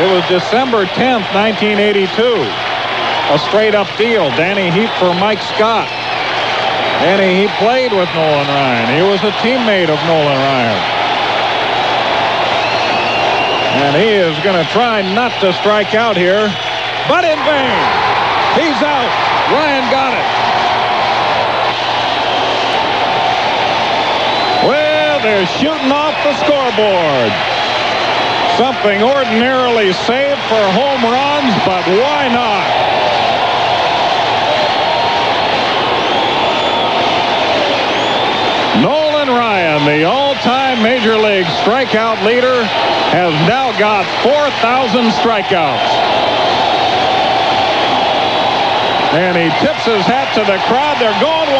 It was December 10th, 1982. A straight up deal. Danny Heep for Mike Scott. Danny Heep played with Nolan Ryan. He was a teammate of Nolan Ryan. And he is going to try not to strike out here, but in vain. He's out. Ryan got it. Well, they're shooting off the scoreboard. Something ordinarily safe for home runs, but why not? Nolan Ryan, the all-time Major League strikeout leader, has now got 4,000 strikeouts. And he tips his hat to the crowd. They're going